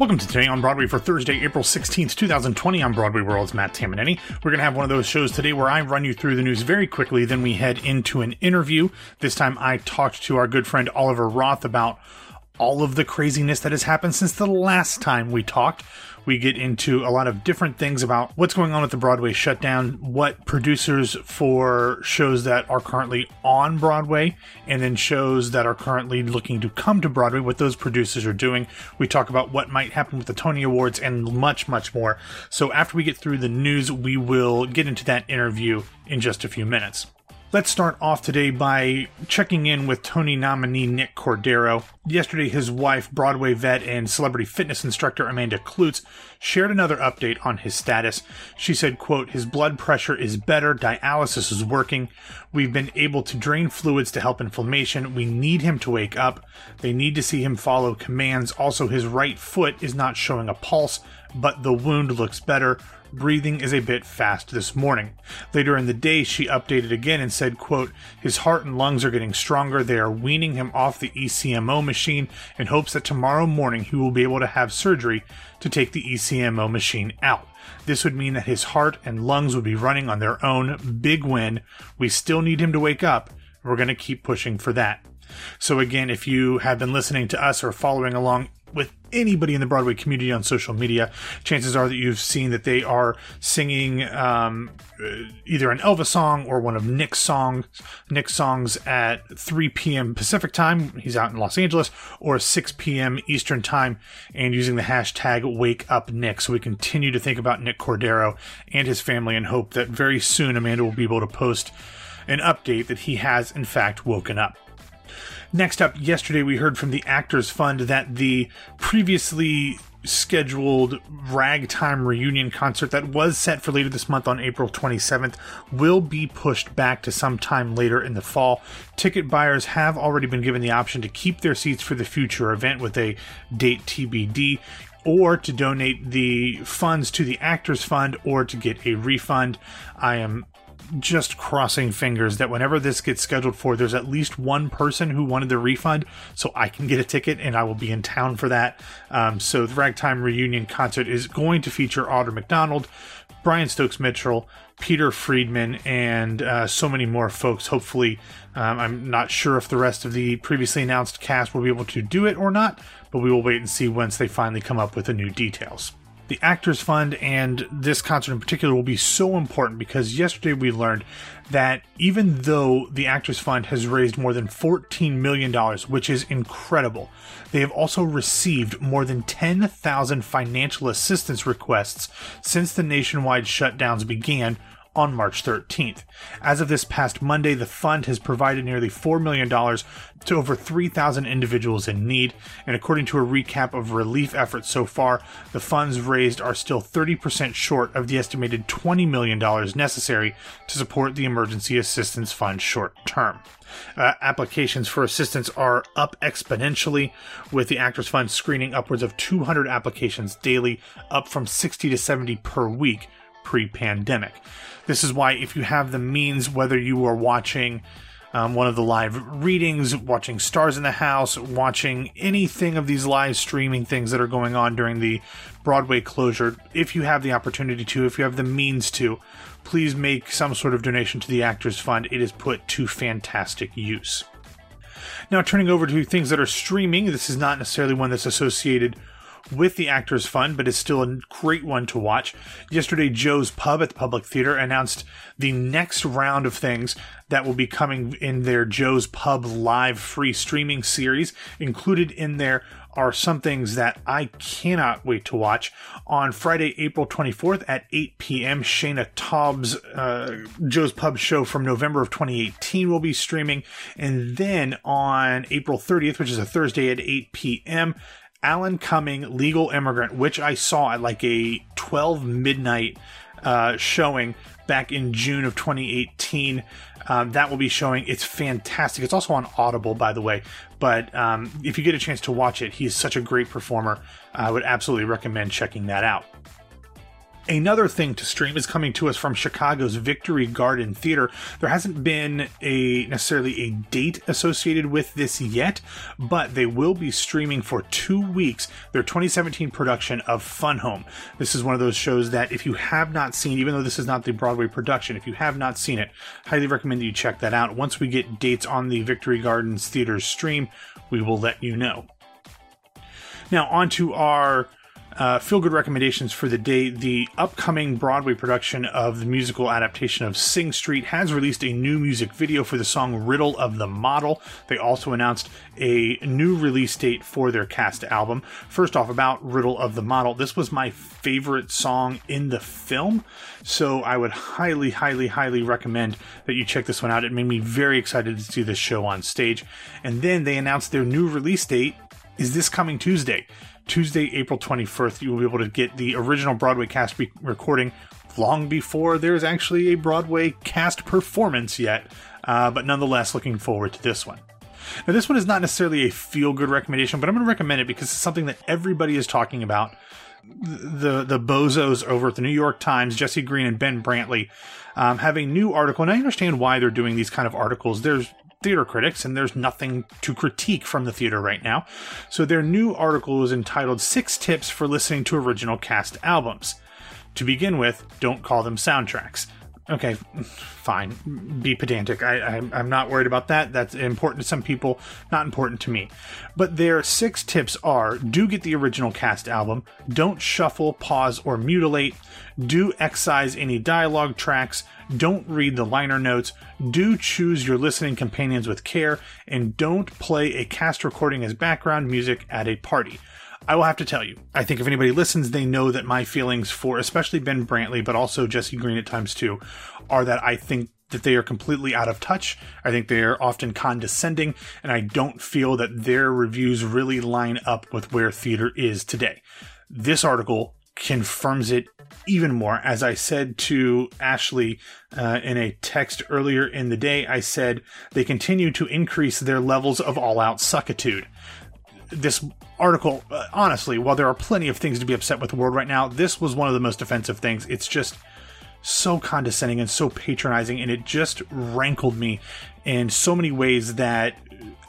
Welcome to Today on Broadway for Thursday, April 16th, 2020 on Broadway World's Matt Tamanini. We're going to have one of those shows today where I run you through the news very quickly, then we head into an interview. This time I talked to our good friend Oliver Roth about all of the craziness that has happened since the last time we talked. We get into a lot of different things about what's going on with the Broadway shutdown, what producers for shows that are currently on Broadway, and then shows that are currently looking to come to Broadway, what those producers are doing. We talk about what might happen with the Tony Awards and much, much more. So after we get through the news, we will get into that interview in just a few minutes. Let's start off today by checking in with Tony nominee Nick Cordero. Yesterday, his wife, Broadway vet and celebrity fitness instructor Amanda Kloots, shared another update on his status. She said, quote, his blood pressure is better, dialysis is working. We've been able to drain fluids to help inflammation. We need him to wake up. They need to see him follow commands. Also, his right foot is not showing a pulse, but the wound looks better breathing is a bit fast this morning. Later in the day, she updated again and said, quote, his heart and lungs are getting stronger. They are weaning him off the ECMO machine in hopes that tomorrow morning he will be able to have surgery to take the ECMO machine out. This would mean that his heart and lungs would be running on their own. Big win. We still need him to wake up. We're going to keep pushing for that. So again, if you have been listening to us or following along with anybody in the Broadway community on social media, chances are that you've seen that they are singing um, either an Elvis song or one of Nick's songs, Nick's songs at 3 p.m. Pacific time. He's out in Los Angeles, or 6 p.m. Eastern time, and using the hashtag Wake Up Nick. So we continue to think about Nick Cordero and his family, and hope that very soon Amanda will be able to post an update that he has in fact woken up. Next up, yesterday we heard from the Actors Fund that the previously scheduled ragtime reunion concert that was set for later this month on April 27th will be pushed back to sometime later in the fall. Ticket buyers have already been given the option to keep their seats for the future event with a date TBD or to donate the funds to the Actors Fund or to get a refund. I am just crossing fingers that whenever this gets scheduled for, there's at least one person who wanted the refund, so I can get a ticket and I will be in town for that. Um, so the Ragtime Reunion concert is going to feature Audra McDonald, Brian Stokes Mitchell, Peter Friedman, and uh, so many more folks. Hopefully, um, I'm not sure if the rest of the previously announced cast will be able to do it or not, but we will wait and see once they finally come up with the new details the Actors Fund and this concert in particular will be so important because yesterday we learned that even though the Actors Fund has raised more than $14 million, which is incredible, they have also received more than 10,000 financial assistance requests since the nationwide shutdowns began on March 13th. As of this past Monday, the fund has provided nearly $4 million to over 3,000 individuals in need, and according to a recap of relief efforts so far, the funds raised are still 30% short of the estimated $20 million necessary to support the Emergency Assistance Fund short term. Uh, applications for assistance are up exponentially, with the Actors Fund screening upwards of 200 applications daily, up from 60 to 70 per week pre pandemic. This is why, if you have the means, whether you are watching um, one of the live readings, watching Stars in the House, watching anything of these live streaming things that are going on during the Broadway closure, if you have the opportunity to, if you have the means to, please make some sort of donation to the Actors Fund. It is put to fantastic use. Now, turning over to things that are streaming, this is not necessarily one that's associated with the Actors Fund, but is still a great one to watch. Yesterday, Joe's Pub at the Public Theater announced the next round of things that will be coming in their Joe's Pub live free streaming series. Included in there are some things that I cannot wait to watch. On Friday, April 24th at 8 p.m., Shaina Taub's uh, Joe's Pub show from November of 2018 will be streaming. And then on April 30th, which is a Thursday at 8 p.m., Alan Cumming, Legal Immigrant, which I saw at like a 12 midnight uh, showing back in June of 2018. Um, that will be showing. It's fantastic. It's also on Audible, by the way. But um, if you get a chance to watch it, he's such a great performer. I would absolutely recommend checking that out. Another thing to stream is coming to us from Chicago's Victory Garden Theater. There hasn't been a necessarily a date associated with this yet, but they will be streaming for two weeks their 2017 production of Fun Home. This is one of those shows that if you have not seen, even though this is not the Broadway production, if you have not seen it, highly recommend that you check that out. Once we get dates on the Victory Gardens Theater stream, we will let you know. Now, on to our uh, feel good recommendations for the day. The upcoming Broadway production of the musical adaptation of Sing Street has released a new music video for the song Riddle of the Model. They also announced a new release date for their cast album. First off, about Riddle of the Model, this was my favorite song in the film, so I would highly, highly, highly recommend that you check this one out. It made me very excited to see this show on stage. And then they announced their new release date is this coming Tuesday. Tuesday, April 21st, you will be able to get the original Broadway cast re- recording long before there's actually a Broadway cast performance yet. Uh, but nonetheless, looking forward to this one. Now, this one is not necessarily a feel good recommendation, but I'm going to recommend it because it's something that everybody is talking about. The the bozos over at the New York Times, Jesse Green and Ben Brantley, um, have a new article, and I understand why they're doing these kind of articles. There's theater critics, and there's nothing to critique from the theater right now. So their new article is entitled Six Tips for Listening to Original Cast Albums. To begin with, don't call them soundtracks. Okay, fine. Be pedantic. I, am not worried about that. That's important to some people, not important to me. But their six tips are do get the original cast album, don't shuffle, pause, or mutilate, do excise any dialogue tracks, don't read the liner notes, do choose your listening companions with care, and don't play a cast recording as background music at a party. I will have to tell you, I think if anybody listens, they know that my feelings for especially Ben Brantley, but also Jesse Green at times too, are that I think that they are completely out of touch. I think they are often condescending, and I don't feel that their reviews really line up with where theater is today. This article confirms it even more. As I said to Ashley uh, in a text earlier in the day, I said they continue to increase their levels of all out suckitude this article, uh, honestly, while there are plenty of things to be upset with the world right now, this was one of the most offensive things. It's just so condescending and so patronizing, and it just rankled me in so many ways that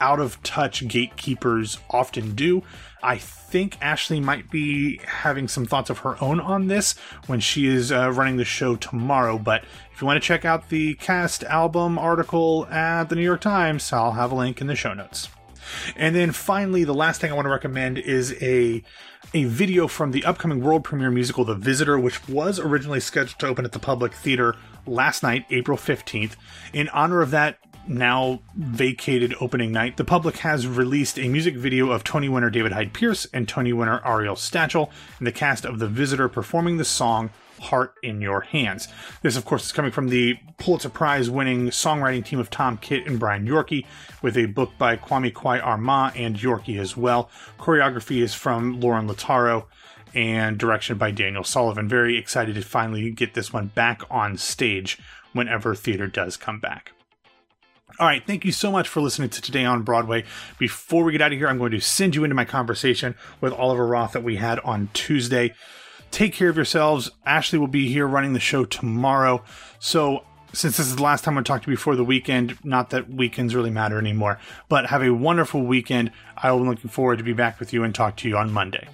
out of touch gatekeepers often do. I think Ashley might be having some thoughts of her own on this when she is uh, running the show tomorrow. But if you want to check out the cast album article at the New York Times, I'll have a link in the show notes. And then finally, the last thing I want to recommend is a a video from the upcoming world premiere musical The Visitor, which was originally scheduled to open at the Public Theater last night, April 15th. In honor of that now vacated opening night, the public has released a music video of Tony winner David Hyde Pierce and Tony winner Ariel Stachel and the cast of The Visitor performing the song Heart in Your Hands. This, of course, is coming from the Pulitzer Prize winning songwriting team of Tom Kitt and Brian Yorkey, with a book by Kwame Kwei-Armah and Yorkey as well. Choreography is from Lorin Latarro and direction by Daniel Sullivan. Very excited to finally get this one back on stage whenever theater does come back. All right, thank you so much for listening to Today on Broadway. Before we get out of here, I'm going to send you into my conversation with Oliver Roth that we had on Tuesday take care of yourselves. Ashley will be here running the show tomorrow. So, since this is the last time I talked to you before the weekend, not that weekends really matter anymore, but have a wonderful weekend. I will be looking forward to be back with you and talk to you on Monday.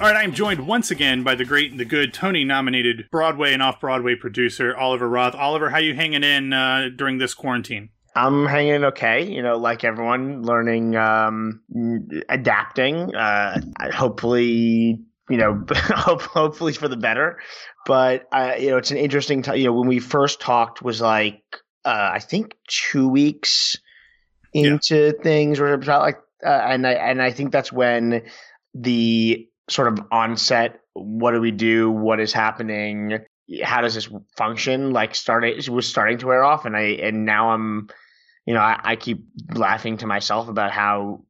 All right, I'm joined once again by the great and the good Tony nominated Broadway and off Broadway producer Oliver Roth. Oliver, how you hanging in uh, during this quarantine? I'm hanging okay, you know, like everyone, learning, um, adapting. Uh, hopefully, you know, hopefully for the better. But uh, you know, it's an interesting time. You know, when we first talked was like uh, I think two weeks into yeah. things, or about like, uh, and I and I think that's when the sort of onset. What do we do? What is happening? How does this function? Like starting was starting to wear off, and I and now I'm you know, I, I keep laughing to myself about how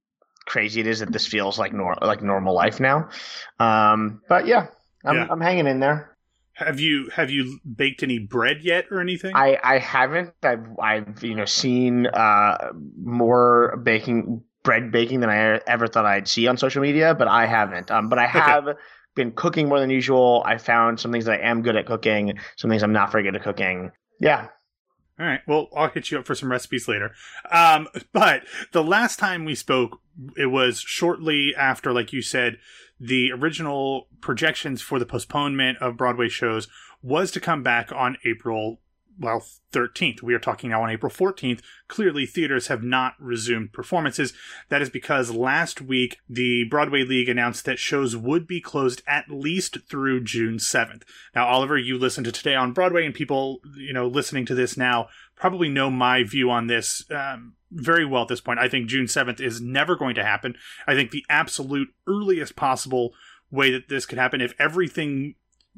crazy it is that this feels like nor- like normal life now. Um, but yeah, I'm, yeah. I'm hanging in there. Have you have you baked any bread yet or anything? I, I haven't. I've I've you know seen uh, more baking bread baking than I ever thought I'd see on social media, but I haven't. Um, but I have okay. been cooking more than usual. I found some things that I am good at cooking, some things I'm not very good at cooking. Yeah. All right. Well, I'll hit you up for some recipes later. Um, but the last time we spoke, it was shortly after, like you said, the original projections for the postponement of Broadway shows was to come back on April well 13th. We are talking now on April 14th. Clearly, theaters have not resumed performances. That is because last week the Broadway League announced that shows would be closed at least through June 7th. Now, Oliver, you listen to Today on Broadway, and people, you know, listening to this now probably know my view on this um, very well at this point. I think June 7th is never going to happen. I think the absolute earliest possible way that this could happen, if everything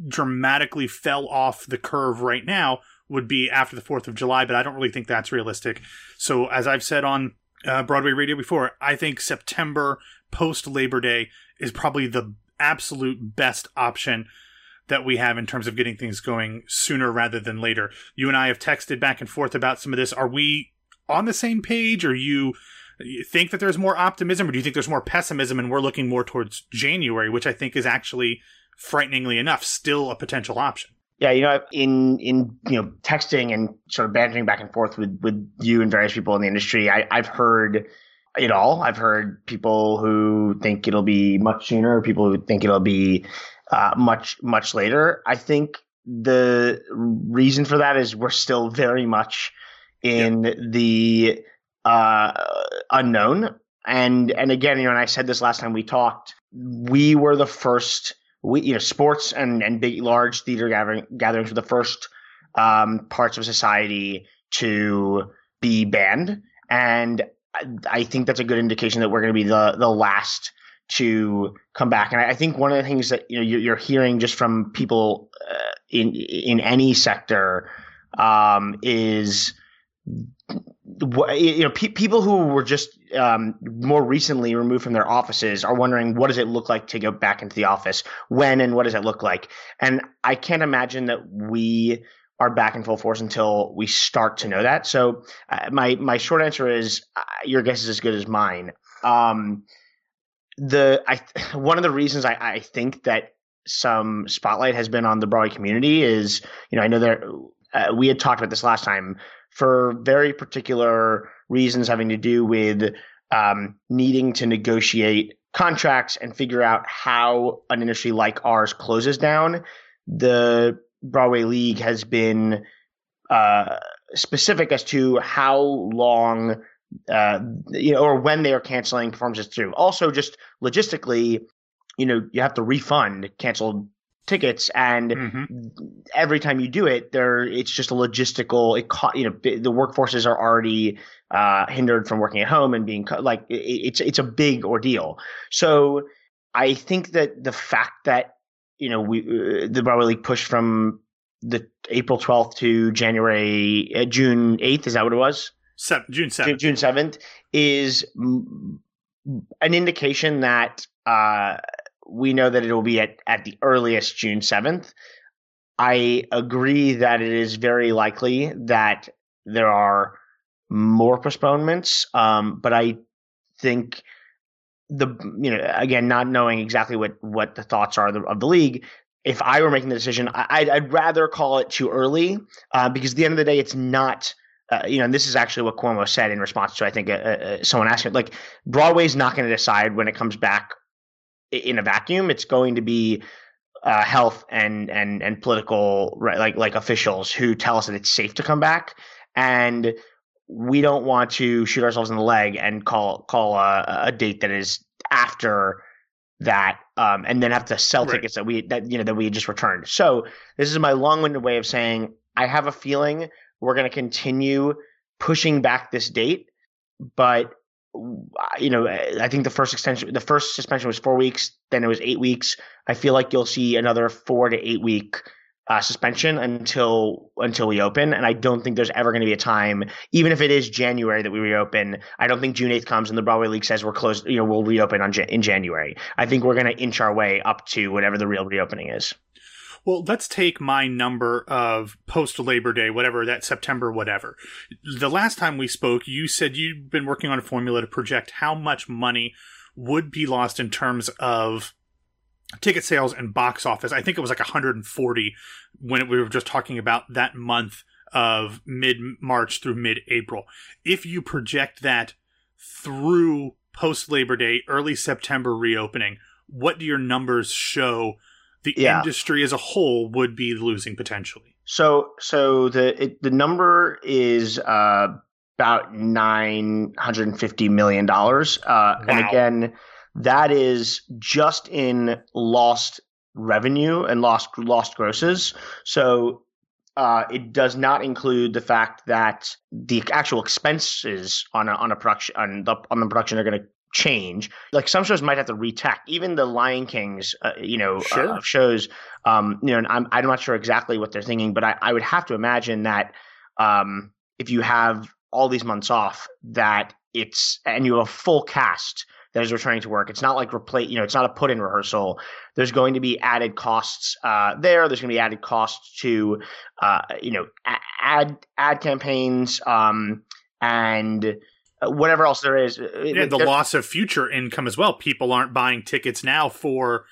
dramatically fell off the curve right now, would be after the 4th of July, but I don't really think that's realistic. So, as I've said on uh, Broadway Radio before, I think September post Labor Day is probably the absolute best option that we have in terms of getting things going sooner rather than later. You and I have texted back and forth about some of this. Are we on the same page, or you think that there's more optimism, or do you think there's more pessimism and we're looking more towards January, which I think is actually frighteningly enough still a potential option? Yeah, you know, in in you know, texting and sort of bantering back and forth with with you and various people in the industry, I, I've heard it all. I've heard people who think it'll be much sooner, people who think it'll be uh, much much later. I think the reason for that is we're still very much in the uh, unknown. And and again, you know, and I said this last time we talked. We were the first we you know sports and and big large theater gathering gatherings were the first um, parts of society to be banned, and I, think that's a good indication that we're going to be the the last to come back. And I, I think one of the things that you know you're, you're hearing just from people uh, in in any sector um, is you know, pe- people who were just um, more recently removed from their offices are wondering what does it look like to go back into the office? When and what does it look like? And i can't imagine that we are back in full force until we start to know that. So uh, my my short answer is uh, your guess is as good as mine. Um, the i one of the reasons i i think that some spotlight has been on the broadway community is you know i know that uh, we had talked about this last time for very particular reasons having to do with um, needing to negotiate contracts and figure out how an industry like ours closes down. The Broadway League has been uh, specific as to how long, uh, you know, or when they are canceling performances through. Also, just logistically, you know, you have to refund canceled tickets and mm-hmm. every time you do it there it's just a logistical it you know the workforces are already uh, hindered from working at home and being like it, it's it's a big ordeal. So i think that the fact that you know we uh, the Broadway League pushed from the April 12th to January uh, June 8th is that what it was? Seven, June 7th June 7th is an indication that uh, we know that it will be at, at the earliest June 7th. I agree that it is very likely that there are more postponements, um, but I think the you know again not knowing exactly what what the thoughts are of the, of the league. If I were making the decision, I, would rather call it too early uh, because at the end of the day, it's not. Uh, you know, and this is actually what Cuomo said in response to I think uh, uh someone asked him, like Broadway's not going to decide when it comes back in a vacuum. It's going to be uh, health and and and political right, like like officials who tell us that it's safe to come back, and we don't want to shoot ourselves in the leg and call call a, a date that is after that, um, and then have to sell right. tickets that we that you know that we just returned. So this is my long-winded way of saying I have a feeling we're going to continue pushing back this date, but you know, I think the first extension, the first suspension was four weeks, then it was eight weeks. I feel like you'll see another four to eight week uh, suspension until until we open, and I don't think there's ever going to be a time, even if it is January that we reopen. I don't think June eighth comes and the Broadway League says we're closed. You know, we'll reopen on in January. I think we're going to inch our way up to whatever the real reopening is. Well, let's take my number of post Labor Day, whatever that September, whatever. The last time we spoke, you said you've been working on a formula to project how much money would be lost in terms of ticket sales and box office. I think it was like 140 when we were just talking about that month of mid March through mid April. If you project that through post Labor Day, early September reopening, what do your numbers show the yeah. industry as a whole would be losing potentially? So, so the it, the number is uh, about nine hundred and fifty million dollars, uh, wow. and again, that is just in lost revenue and lost lost grosses. So uh, it does not include the fact that the actual expenses on a, on a production on the on the production are going to change. Like some shows might have to retack. Even the Lion Kings, uh, you know, uh, sure. uh, shows. Um, you know, and I'm I'm not sure exactly what they're thinking, but I, I would have to imagine that um, if you have all these months off, that it's and you have a full cast that is returning to work. It's not like replace, you know, it's not a put in rehearsal. There's going to be added costs uh, there. There's going to be added costs to, uh, you know, ad ad campaigns um, and whatever else there is. Yeah, the loss of future income as well. People aren't buying tickets now for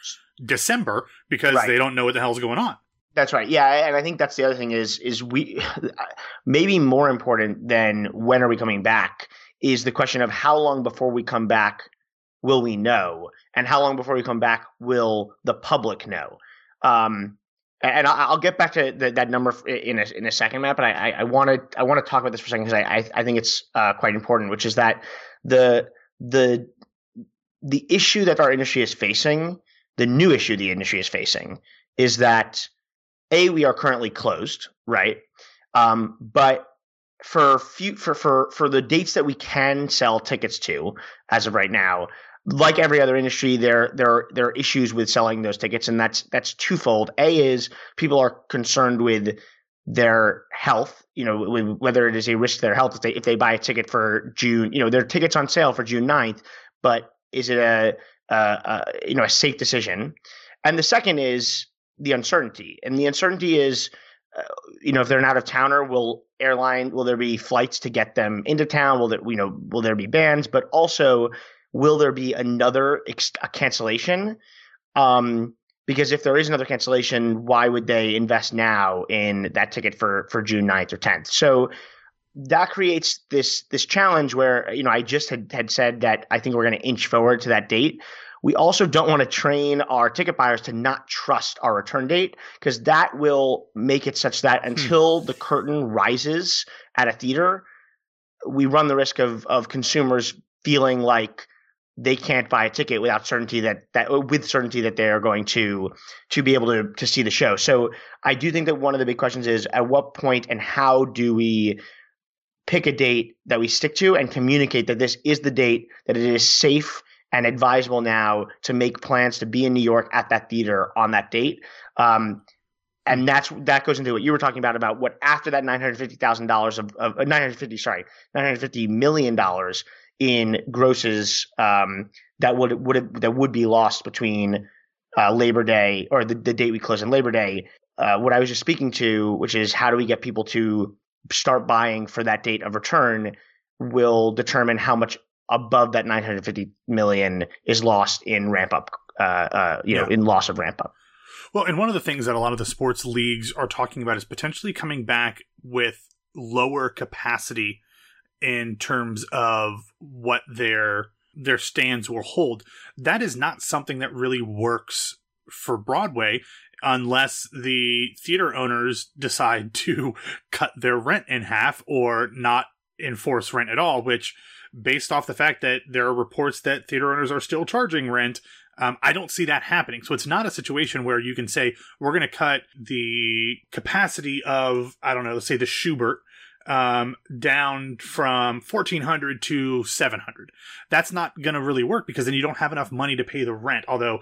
December because right. they don't know what the hell's going on. That's right. Yeah, and I think that's the other thing is is we maybe more important than when are we coming back is the question of how long before we come back will we know, and how long before we come back will the public know? Um, and I'll get back to the, that number in a, in a second, Matt. But I want to I want to talk about this for a second because I, I think it's uh, quite important, which is that the the the issue that our industry is facing, the new issue the industry is facing, is that a we are currently closed, right? Um, but for few for for for the dates that we can sell tickets to as of right now, like every other industry, there there there are issues with selling those tickets, and that's that's twofold. A is people are concerned with their health, you know, whether it is a risk to their health if they if they buy a ticket for June, you know, their tickets on sale for June 9th, but is it a, a, a you know a safe decision? And the second is the uncertainty, and the uncertainty is. Uh, you know, if they're an out of towner, will airline will there be flights to get them into town? Will there, you know, will there be bans? But also, will there be another ex- cancellation? Um, because if there is another cancellation, why would they invest now in that ticket for for June 9th or 10th? So that creates this this challenge where you know I just had had said that I think we're going to inch forward to that date. We also don't want to train our ticket buyers to not trust our return date because that will make it such that hmm. until hmm. the curtain rises at a theater, we run the risk of of consumers feeling like they can't buy a ticket without certainty that that with certainty that they are going to to be able to to see the show. So I do think that one of the big questions is at what point and how do we pick a date that we stick to and communicate that this is the date that it is safe and advisable now to make plans to be in New York at that theater on that date. Um, and that's that goes into what you were talking about about what after that nine hundred fifty thousand dollars of, of uh, nine hundred fifty sorry nine hundred fifty million dollars in grosses um, that would would that would be lost between uh, Labor Day or the, the date we close on Labor Day. Uh, what I was just speaking to, which is how do we get people to start buying for that date of return, will determine how much above that 950 million is lost in ramp up, uh, uh, you yeah. know, in loss of ramp up. Well, and one of the things that a lot of the sports leagues are talking about is potentially coming back with lower capacity in terms of what their their stands will hold. That is not something that really works for Broadway unless the theater owners decide to cut their rent in half or not enforce rent at all, which based off the fact that there are reports that theater owners are still charging rent, um, I don't see that happening. So it's not a situation where you can say, we're going to cut the capacity of, I don't know, let's say the Shubert um, down from 1400 to 700. That's not going to really work because then you don't have enough money to pay the rent, although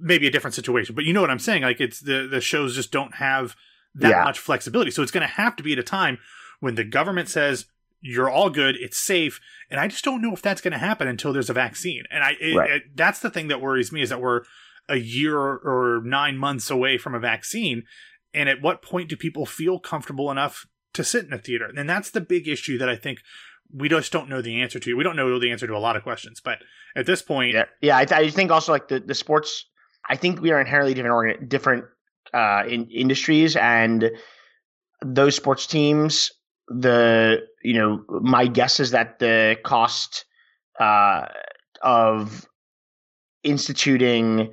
maybe a different situation. But you know what I'm saying? Like it's the, the shows just don't have that yeah. much flexibility. So it's going to have to be at a time when the government says, you're all good, it's safe. And I just don't know if that's going to happen until there's a vaccine. And I, it, right. it, that's the thing that worries me is that we're, a year or nine months away from a vaccine. And at what point do people feel comfortable enough to sit in a theater? And that's the big issue that I think we just don't know the answer to. We don't know the answer to a lot of questions, but at this point, yeah, yeah. I, I think also like the, the sports. I think we are inherently different organ, different uh, in industries, and those sports teams. The you know, my guess is that the cost uh, of instituting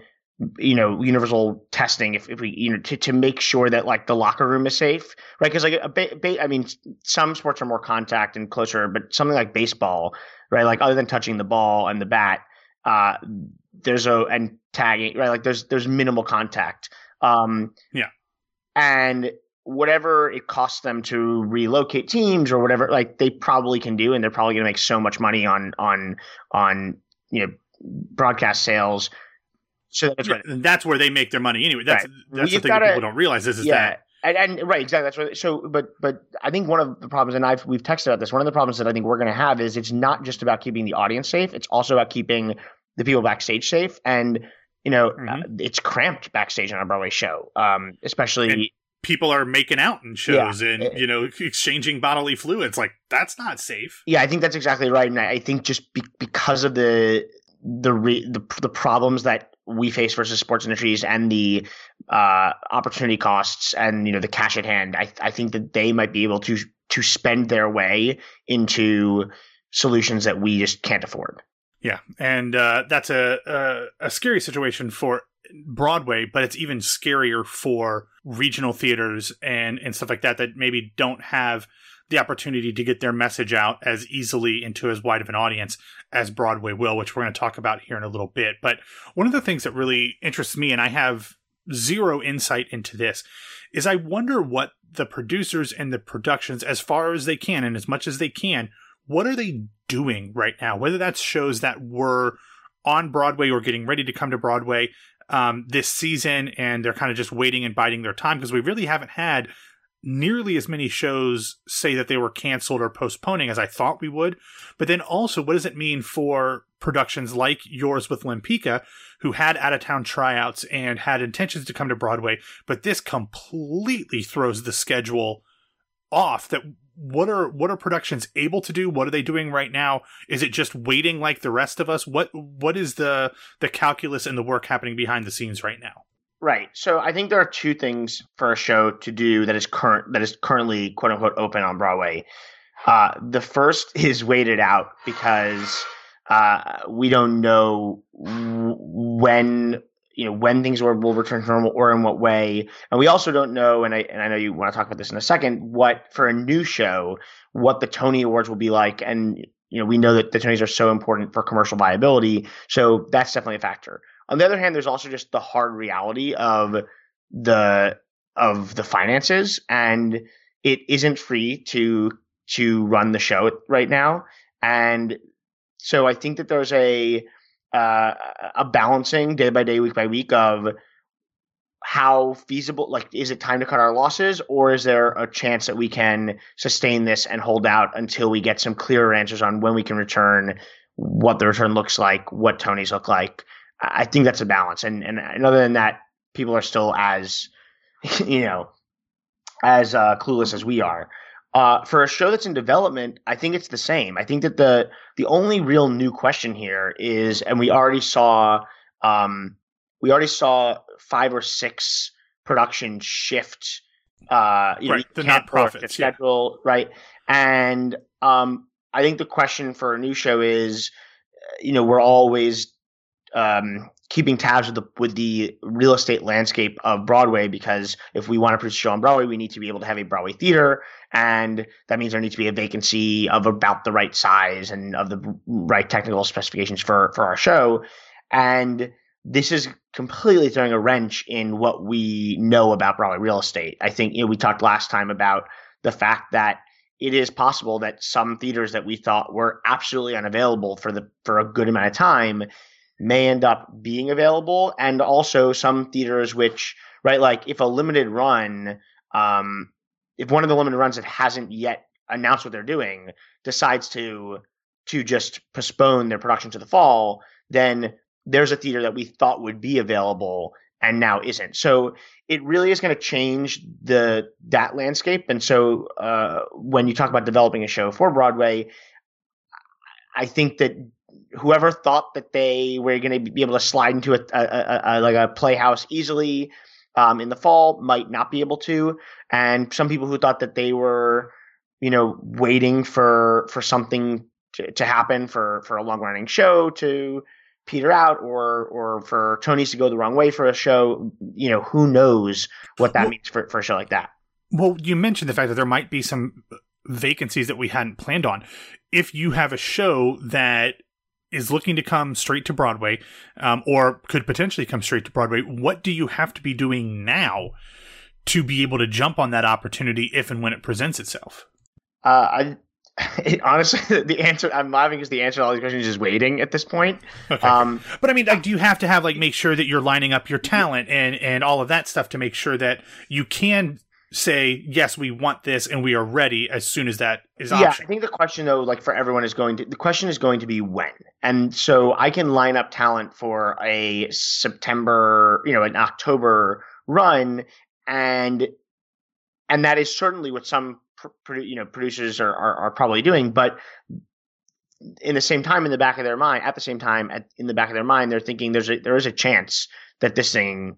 you know universal testing if, if we you know to, to make sure that like the locker room is safe right? Because like a ba-, ba- i mean some sports are more contact and closer but something like baseball right? Like other than touching the ball and the bat uh there's a and tagging right? Like there's there's minimal contact. Um yeah. and whatever it costs them to relocate teams or whatever like they probably can do and they're probably going to make so much money on on on you know broadcast sales so that's, yeah, that's where they make their money anyway. That's right. that's the thing gotta, that people don't realize is, is yeah, that and, and, right exactly that's what. So, but but I think one of the problems, and I've we've texted about this. One of the problems that I think we're going to have is it's not just about keeping the audience safe. It's also about keeping the people backstage safe. And you know, mm-hmm. uh, it's cramped backstage on a Broadway show, um, especially. And people are making out in shows yeah, and you know exchanging bodily fluids like that's not safe yeah i think that's exactly right and i think just be- because of the the, re- the the problems that we face versus sports industries and the uh, opportunity costs and you know the cash at hand, I, I think that they might be able to to spend their way into solutions that we just can't afford. Yeah, and uh, that's a, a, a scary situation for Broadway, but it's even scarier for regional theaters and and stuff like that that maybe don't have the opportunity to get their message out as easily into as wide of an audience as Broadway will, which we're going to talk about here in a little bit. But one of the things that really interests me, and I have zero insight into this, is I wonder what the producers and the productions, as far as they can and as much as they can, what are they doing right now? Whether that's shows that were on Broadway or getting ready to come to Broadway um, this season, and they're kind of just waiting and biding their time because we really haven't had nearly as many shows say that they were canceled or postponing as I thought we would. But then also, what does it mean for productions like yours with Lempicka, who had out of town tryouts and had intentions to come to Broadway, but this completely throws the schedule off that what are what are productions able to do? What are they doing right now? Is it just waiting like the rest of us? What what is the the calculus and the work happening behind the scenes right now Right. So I think there are two things for a show to do that is current that is currently quote unquote open on Broadway. Uh, the first is waited out because uh, we don't know when you know when things will, will return to normal or in what way, and we also don't know. And I and I know you want to talk about this in a second. What for a new show, what the Tony Awards will be like, and you know we know that the Tonys are so important for commercial viability, so that's definitely a factor. On the other hand, there's also just the hard reality of the of the finances, and it isn't free to to run the show right now. And so I think that there's a uh, a balancing day by day, week by week of how feasible like is it time to cut our losses or is there a chance that we can sustain this and hold out until we get some clearer answers on when we can return what the return looks like what tonys look like I think that's a balance. And, and, and other than that, people are still as, you know, as uh, clueless as we are. Uh, for a show that's in development, I think it's the same. I think that the the only real new question here is, and we already saw, um, we already saw five or six production shift. Uh, you right, know, the not profits schedule, yeah. right? And um, I think the question for a new show is, you know, we're always um, keeping tabs with the with the real estate landscape of Broadway because if we want to produce a show on Broadway, we need to be able to have a Broadway theater, and that means there needs to be a vacancy of about the right size and of the right technical specifications for for our show, and this is completely throwing a wrench in what we know about Broadway real estate. I think you know we talked last time about the fact that it is possible that some theaters that we thought were absolutely unavailable for the for a good amount of time may end up being available and also some theaters which right like if a limited run um if one of the limited runs that hasn't yet announced what they're doing decides to to just postpone their production to the fall then there's a theater that we thought would be available and now isn't. So it really is going to change the that landscape. And so uh, when you talk about developing a show for Broadway, I think that whoever thought that they were going to be able to slide into a, a, a, a like a playhouse easily um, in the fall might not be able to, and some people who thought that they were, you know, waiting for for something to, to happen for for a long running show to peter out or or for Tony's to go the wrong way for a show, you know, who knows what that well, means for, for a show like that. Well, you mentioned the fact that there might be some vacancies that we hadn't planned on. If you have a show that is looking to come straight to Broadway, um, or could potentially come straight to Broadway, what do you have to be doing now to be able to jump on that opportunity if and when it presents itself? Uh, I it, honestly, the answer I'm laughing because the answer to all these questions is waiting at this point. Okay. Um, but I mean, like, do you have to have like make sure that you're lining up your talent and and all of that stuff to make sure that you can say yes, we want this and we are ready as soon as that is yeah. I think the question though, like for everyone, is going to the question is going to be when, and so I can line up talent for a September, you know, an October run, and and that is certainly what some you know producers are, are, are probably doing but in the same time in the back of their mind at the same time at, in the back of their mind they're thinking there's a there is a chance that this thing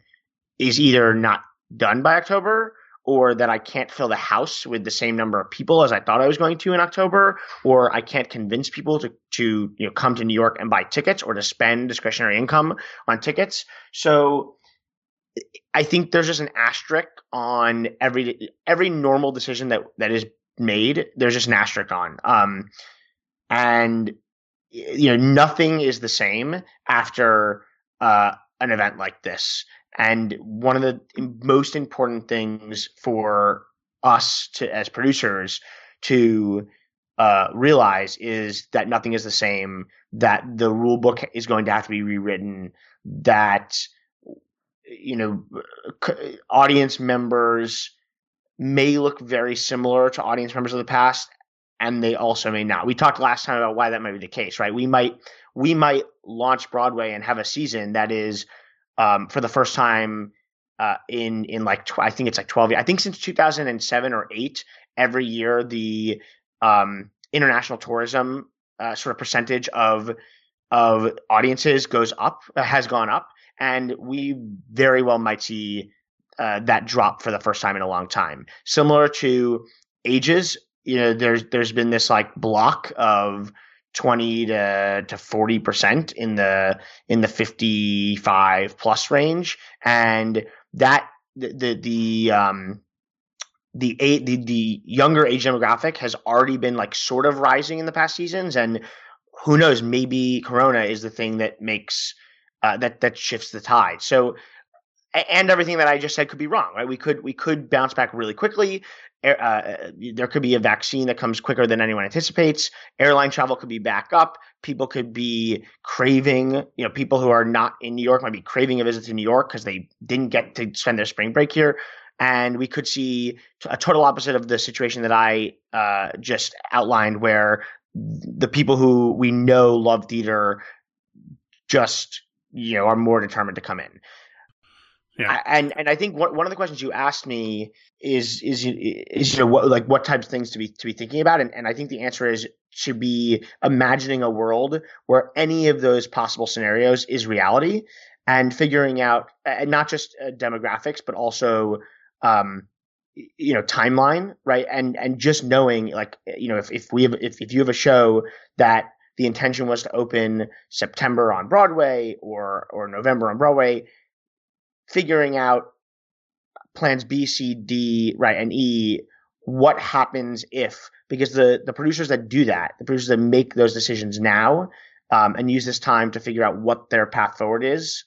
is either not done by October or that I can't fill the house with the same number of people as I thought I was going to in October, or I can't convince people to to you know come to New York and buy tickets or to spend discretionary income on tickets. So I think there's just an asterisk on every every normal decision that that is made. There's just an asterisk on, um, and you know nothing is the same after uh, an event like this. And one of the most important things for us to as producers to uh, realize is that nothing is the same. That the rule book is going to have to be rewritten. That you know, audience members may look very similar to audience members of the past, and they also may not. We talked last time about why that might be the case, right? We might we might launch Broadway and have a season that is um, for the first time uh, in in like tw- I think it's like twelve. I think since two thousand and seven or eight, every year the um, international tourism uh, sort of percentage of of audiences goes up uh, has gone up and we very well might see uh, that drop for the first time in a long time. Similar to ages, you know, there's there's been this like block of 20 to to 40 percent in the in the 55 plus range, and that the the, the um the, eight, the the younger age demographic has already been like sort of rising in the past seasons, and who knows, maybe Corona is the thing that makes uh, that that shifts the tide. So, and everything that I just said could be wrong, right? We could we could bounce back really quickly. Uh, there could be a vaccine that comes quicker than anyone anticipates. Airline travel could be back up. People could be craving, you know, people who are not in New York might be craving a visit to New York because they didn't get to spend their spring break here. And we could see a total opposite of the situation that I uh, just outlined, where the people who we know love theater just you know are more determined to come in. Yeah. and and I think one one of the questions you asked me is is is you know what like what types of things to be to be thinking about and and I think the answer is to be imagining a world where any of those possible scenarios is reality and figuring out and not just uh, demographics but also um you know timeline right and and just knowing like you know if if we have if if you have a show that the intention was to open September on Broadway or or November on Broadway, figuring out plans B, C, D, right, and E, what happens if because the the producers that do that, the producers that make those decisions now, um, and use this time to figure out what their path forward is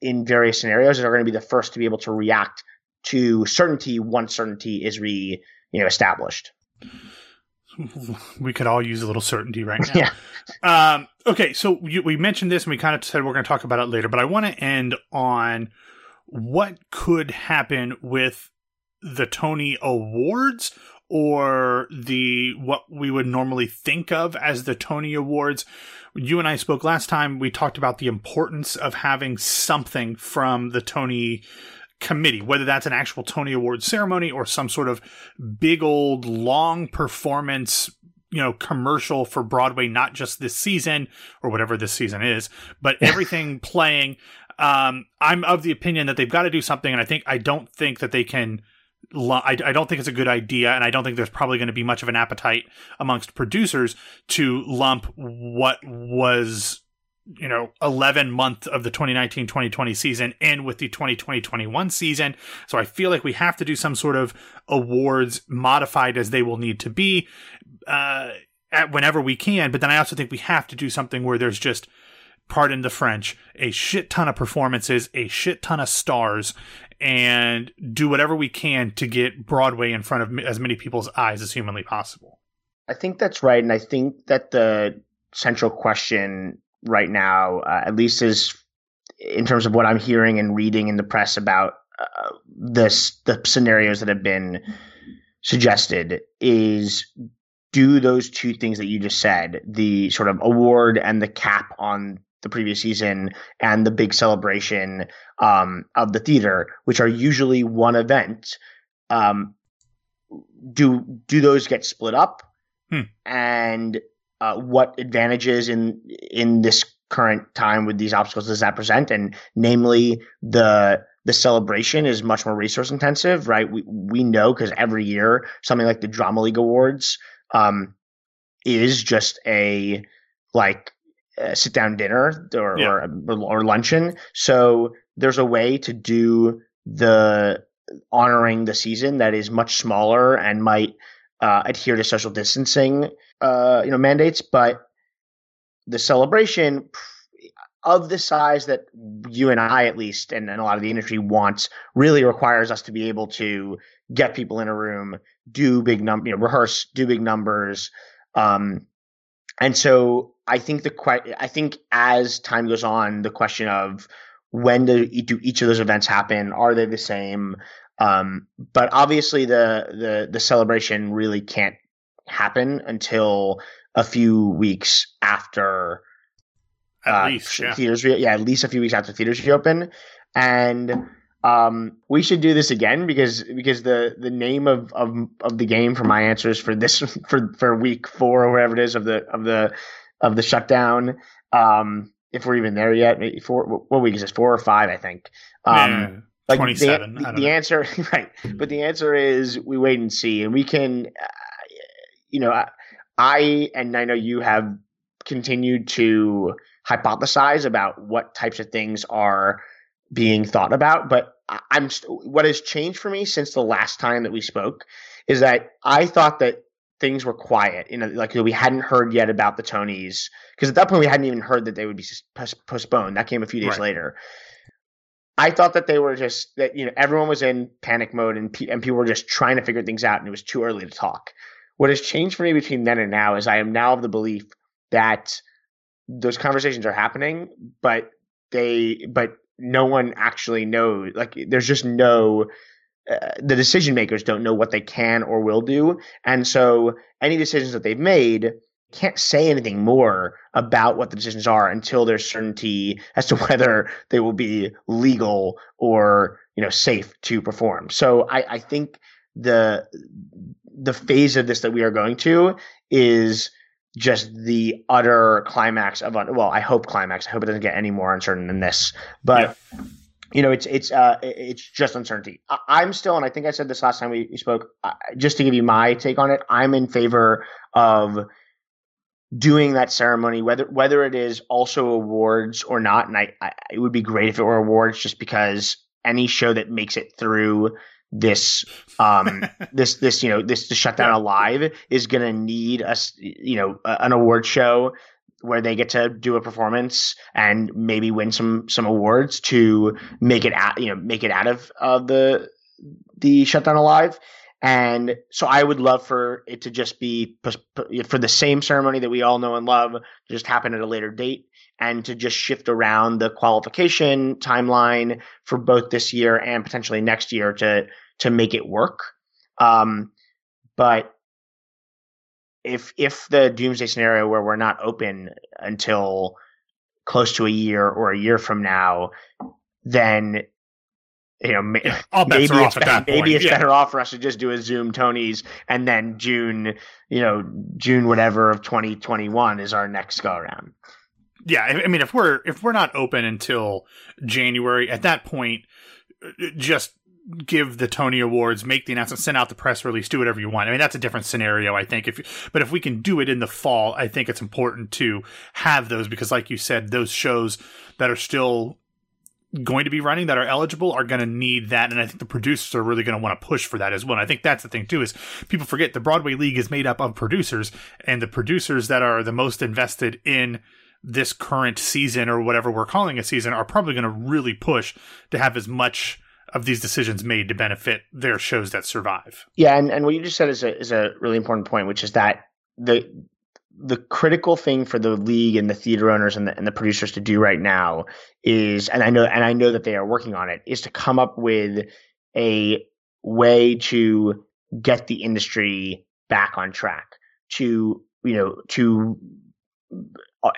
in various scenarios, are going to be the first to be able to react to certainty once certainty is re you know established we could all use a little certainty right now. yeah. Um, okay, so you, we mentioned this and we kind of said we're going to talk about it later, but I want to end on what could happen with the Tony Awards or the what we would normally think of as the Tony Awards. You and I spoke last time. We talked about the importance of having something from the Tony committee, whether that's an actual Tony Award ceremony or some sort of big old long performance, you know, commercial for Broadway, not just this season or whatever this season is, but everything playing. Um, I'm of the opinion that they've got to do something, and I think I don't think that they can. I, I don't think it's a good idea, and I don't think there's probably going to be much of an appetite amongst producers to lump what was you know 11 month of the 2019-2020 season in with the 2020-21 season so i feel like we have to do some sort of awards modified as they will need to be uh, at whenever we can but then i also think we have to do something where there's just pardon the french a shit ton of performances a shit ton of stars and do whatever we can to get broadway in front of as many people's eyes as humanly possible. I think that's right and i think that the central question right now, uh, at least as in terms of what I'm hearing and reading in the press about uh, this the scenarios that have been suggested is do those two things that you just said the sort of award and the cap on the previous season and the big celebration um, of the theater which are usually one event um, do do those get split up hmm. and uh, what advantages in in this current time with these obstacles does that present? And namely, the the celebration is much more resource intensive, right? We we know because every year something like the Drama League Awards um, is just a like a sit down dinner or, yeah. or or luncheon. So there's a way to do the honoring the season that is much smaller and might uh, adhere to social distancing, uh, you know, mandates, but the celebration of the size that you and I, at least, and, and a lot of the industry wants, really requires us to be able to get people in a room, do big number, you know, rehearse, do big numbers, um, and so I think the que- I think as time goes on, the question of when do, do each of those events happen? Are they the same? Um, but obviously, the the the celebration really can't happen until a few weeks after at uh, least yeah. theaters. Re- yeah, at least a few weeks after theaters reopen, and um, we should do this again because because the the name of of of the game for my answers for this for for week four or whatever it is of the of the of the shutdown. Um, if we're even there yet, maybe four. What week is this? Four or five, I think. Um, like 27. The, the, answer, right? But the answer is we wait and see, and we can, uh, you know, I, I and I know you have continued to hypothesize about what types of things are being thought about, but I'm what has changed for me since the last time that we spoke is that I thought that things were quiet. You know, like we hadn't heard yet about the Tonys because at that point we hadn't even heard that they would be postponed. That came a few days right. later. I thought that they were just that you know everyone was in panic mode and and people were just trying to figure things out and it was too early to talk. What has changed for me between then and now is I am now of the belief that those conversations are happening, but they but no one actually knows. Like there's just no uh, the decision makers don't know what they can or will do, and so any decisions that they've made can't say anything more about what the decisions are until there's certainty as to whether they will be legal or you know safe to perform. So I, I think the the phase of this that we are going to is just the utter climax of well i hope climax i hope it doesn't get any more uncertain than this but yeah. You know it's it's uh it's just uncertainty. I, am still and i think i said this last time we, we spoke uh, just to give you my take on it i'm in favor of doing that ceremony, whether whether it is also awards or not. And I, I, it would be great if it were awards, just because any show that makes it through this um this this you know this to shut down alive is going to need a you know an award show where they get to do a performance and maybe win some some awards to make it out you know make it out of uh, the the shutdown alive and so I would love for it to just be for the same ceremony that we all know and love just happen at a later date and to just shift around the qualification timeline for both this year and potentially next year to to make it work. Um, but if if the doomsday scenario where we're not open until close to a year or a year from now, then you know, ma- Yeah, all maybe it's, off at that maybe it's Yeah. better off for us to just do a Zoom Tonys and then June, you know, June whatever of 2021 is our next go around. Yeah, I I mean, if we're if we're not open until January, at that point, uh, just give the Tony Awards, make the announcement, send out the press release, do whatever you want. I mean, that's a different scenario, I think. If but if we can do it in the fall, I think it's important to have those because, like you said, those shows that are still going to be running that are eligible are going to need that and i think the producers are really going to want to push for that as well and i think that's the thing too is people forget the broadway league is made up of producers and the producers that are the most invested in this current season or whatever we're calling a season are probably going to really push to have as much of these decisions made to benefit their shows that survive Yeah, and, and what you just said is a is a really important point, which is that the the critical thing for the league and the theater owners and the and the producers to do right now is, and I know and I know that they are working on it, is to come up with a way to get the industry back on track. To you know to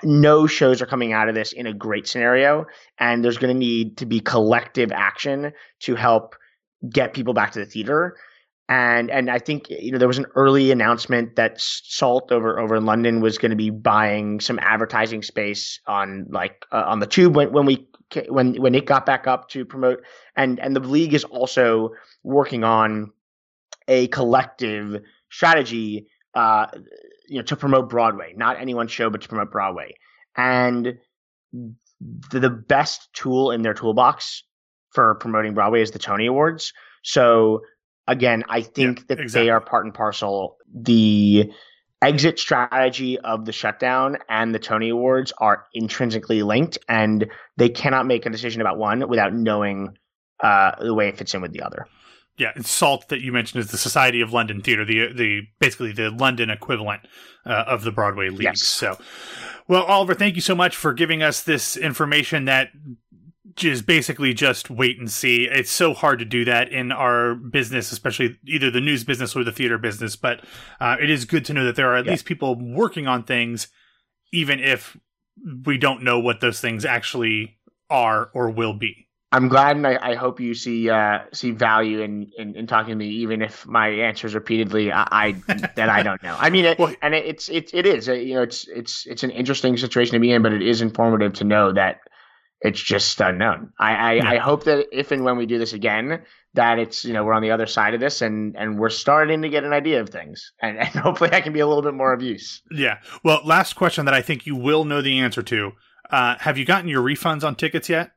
no shows are coming out of this in a great scenario, and there's going to need to be collective action to help get people back to the theater. And and I think you know there was an early announcement that Salt over over in London was going to be buying some advertising space on like uh, on the tube when when we when when it got back up to promote. And and the league is also working on a collective strategy uh you know to promote Broadway not anyone's show but to promote Broadway and the, best tool in their toolbox for promoting Broadway is the Tony Awards so again, I think that exactly. they are part and parcel. The exit strategy of the shutdown and the Tony Awards are intrinsically linked, and they cannot make a decision about one without knowing uh, the way it fits in with the other. Yeah, and SALT that you mentioned is the Society of London Theatre, the the basically the London equivalent uh, of the Broadway League. Yes. So, well, Oliver, thank you so much for giving us this information that is basically just wait and see. It's so hard to do that in our business, especially either the news business or the theater business. But uh, it is good to know that there are at Yeah. least people working on things, even if we don't know what those things actually are or will be. I'm glad, and I, I hope you see uh, see value in, in, in talking to me, even if my answers repeatedly I, I that I don't know. I mean, it, Well- and it, it's it, it is uh, you know it's it's it's an interesting situation to be in, but it is informative to know that it's just unknown. I I, Yeah. I hope that if and when we do this again, that it's you know we're on the other side of this and and we're starting to get an idea of things, and, and hopefully I can be a little bit more of use. Yeah. Well, last question that I think you will know the answer to. Uh, have you gotten your refunds on tickets yet?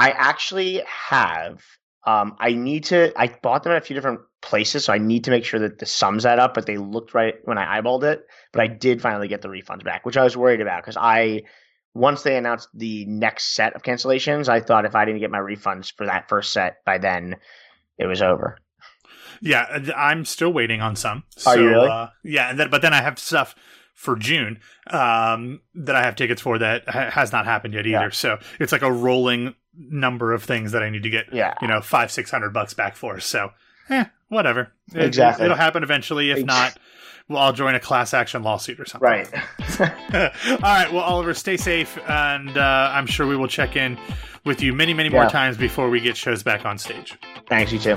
I actually have. Um, I need to. I bought them at a few different places, so I need to make sure that the sums add up. But they looked right when I eyeballed it. But I did finally get the refunds back, which I was worried about because I once they announced the next set of cancellations, I thought if I didn't get my refunds for that first set by then, it was over. Yeah, I'm still waiting on some. Are you really? Uh, yeah, and then but then I have stuff for June um, that I have tickets for that ha- has not happened yet either. Yeah. So it's like a rolling number of things that I need to get. Yeah. You know, five six hundred bucks back for. So, eh, whatever. It- Exactly. it'll happen eventually. If Ex- not, well, I'll join a class action lawsuit or something. Right. All right. Well, Oliver, stay safe, and uh, I'm sure we will check in with you many, many more times before we get shows back on stage. Thanks, you too.